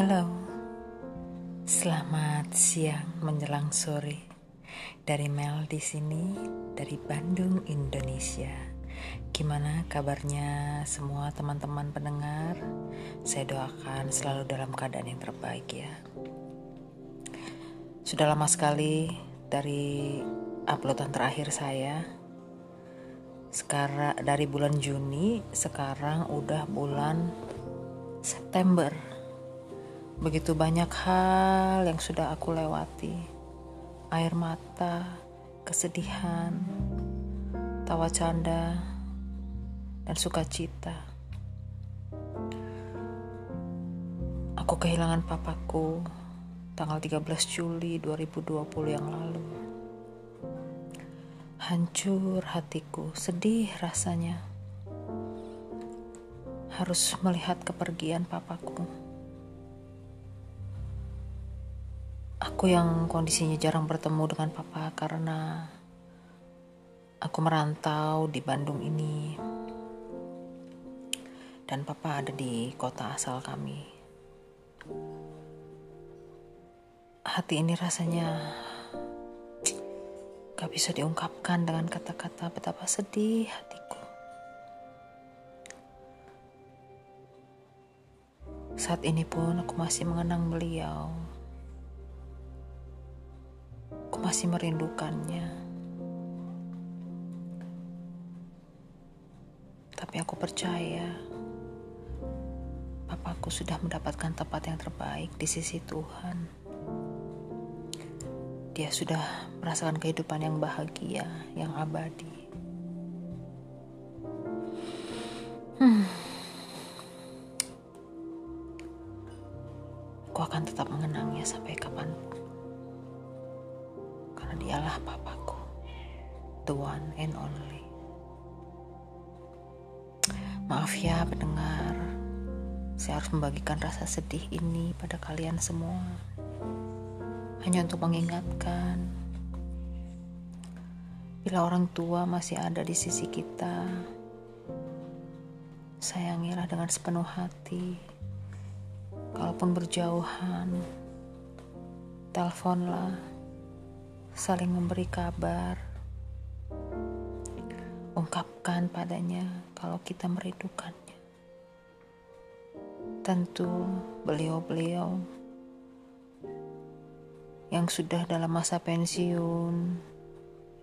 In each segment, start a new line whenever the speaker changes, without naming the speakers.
Halo, selamat siang menjelang sore. Dari Mel di sini, dari Bandung, Indonesia. Gimana kabarnya semua teman-teman pendengar? Saya doakan selalu dalam keadaan yang terbaik ya. Sudah lama sekali dari uploadan terakhir saya. Sekarang dari bulan Juni, sekarang udah bulan September Begitu banyak hal yang sudah aku lewati. Air mata, kesedihan, tawa canda, dan sukacita. Aku kehilangan papaku tanggal 13 Juli 2020 yang lalu. Hancur hatiku, sedih rasanya. Harus melihat kepergian papaku. Aku yang kondisinya jarang bertemu dengan papa karena aku merantau di Bandung ini. Dan papa ada di kota asal kami. Hati ini rasanya gak bisa diungkapkan dengan kata-kata betapa sedih hatiku. Saat ini pun aku masih mengenang beliau masih merindukannya. Tapi aku percaya papaku sudah mendapatkan tempat yang terbaik di sisi Tuhan. Dia sudah merasakan kehidupan yang bahagia, yang abadi. Hmm. Aku akan tetap mengenangnya sampai kapan pun dialah papaku, the one and only. Maaf ya pendengar, saya harus membagikan rasa sedih ini pada kalian semua. Hanya untuk mengingatkan, bila orang tua masih ada di sisi kita, sayangilah dengan sepenuh hati. Kalaupun berjauhan, teleponlah saling memberi kabar, ungkapkan padanya kalau kita merindukannya. Tentu beliau-beliau yang sudah dalam masa pensiun,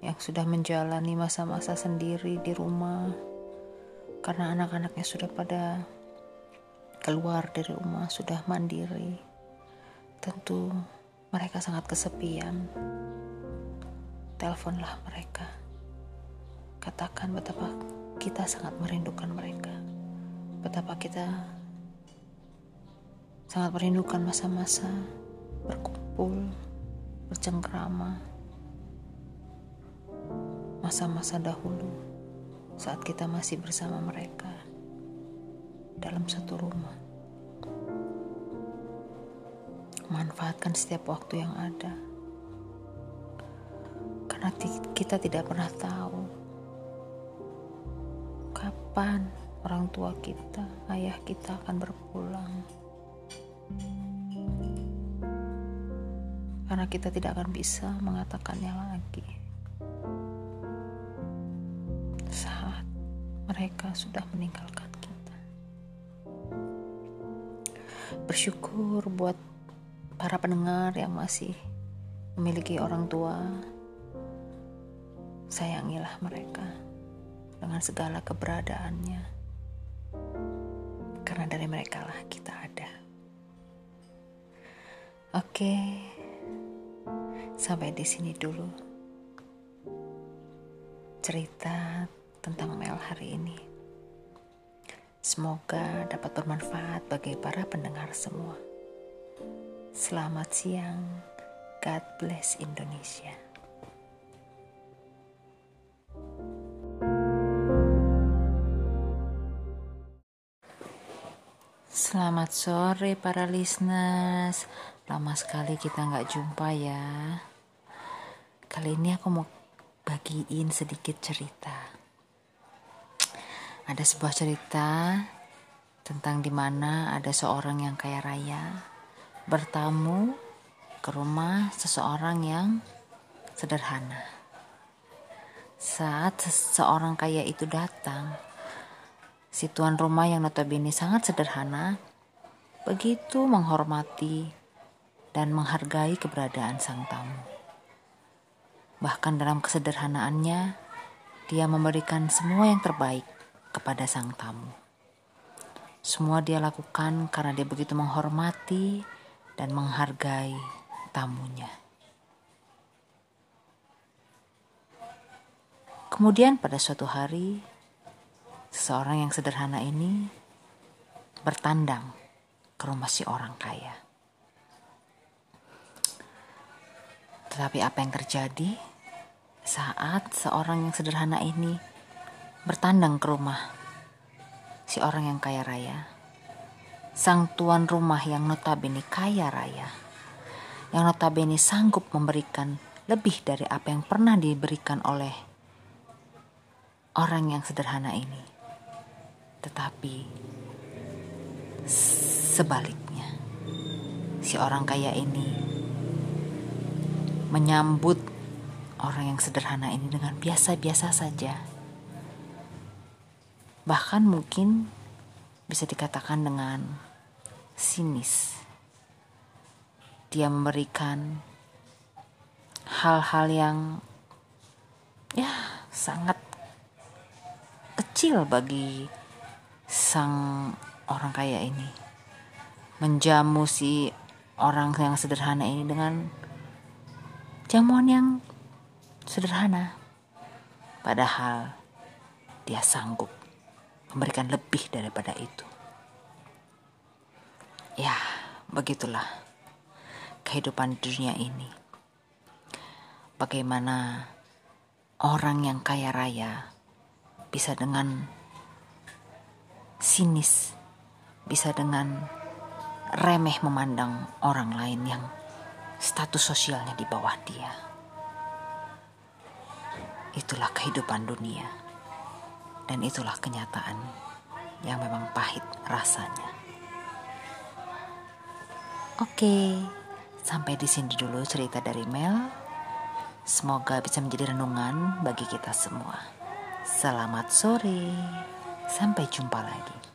yang sudah menjalani masa-masa sendiri di rumah, karena anak-anaknya sudah pada keluar dari rumah, sudah mandiri. Tentu mereka sangat kesepian teleponlah mereka. Katakan betapa kita sangat merindukan mereka. Betapa kita sangat merindukan masa-masa berkumpul, bercengkrama, masa-masa dahulu saat kita masih bersama mereka dalam satu rumah. Manfaatkan setiap waktu yang ada karena kita tidak pernah tahu kapan orang tua kita, ayah kita akan berpulang. Karena kita tidak akan bisa mengatakannya lagi. Saat mereka sudah meninggalkan kita. Bersyukur buat para pendengar yang masih memiliki orang tua sayangilah mereka dengan segala keberadaannya. Karena dari mereka lah kita ada. Oke, sampai di sini dulu cerita tentang Mel hari ini. Semoga dapat bermanfaat bagi para pendengar semua. Selamat siang. God bless Indonesia. Selamat sore para listeners. Lama sekali kita nggak jumpa ya. Kali ini aku mau bagiin sedikit cerita. Ada sebuah cerita Tentang di mana ada seorang yang kaya raya bertamu ke rumah seseorang yang sederhana. Saat seseorang kaya itu datang, si tuan rumah yang notabene sangat sederhana begitu menghormati dan menghargai keberadaan sang tamu. Bahkan dalam kesederhanaannya, dia memberikan semua yang terbaik kepada sang tamu. Semua dia lakukan karena dia begitu menghormati dan menghargai tamunya. Kemudian pada suatu hari, seseorang yang sederhana ini bertandang ke rumah si orang kaya. Tetapi apa yang terjadi saat seorang yang sederhana ini bertandang ke rumah si orang yang kaya raya. Sang tuan rumah yang notabene kaya raya. Yang notabene sanggup memberikan lebih dari apa yang pernah diberikan oleh orang yang sederhana ini. Tetapi sebaliknya, si orang kaya ini menyambut orang yang sederhana ini dengan biasa-biasa saja bahkan mungkin bisa dikatakan dengan sinis. Dia memberikan hal-hal yang ya sangat kecil bagi sang orang kaya ini. Menjamu si orang yang sederhana ini dengan jamuan yang sederhana. Padahal dia sanggup memberikan lebih daripada itu. Ya, begitulah kehidupan dunia ini. Bagaimana orang yang kaya raya bisa dengan sinis, bisa dengan remeh memandang orang lain yang status sosialnya di bawah dia. Itulah kehidupan dunia. Dan itulah kenyataan yang memang pahit rasanya. Oke, sampai di sini dulu cerita dari Mel. Semoga bisa menjadi renungan bagi kita semua. Selamat sore, sampai jumpa lagi.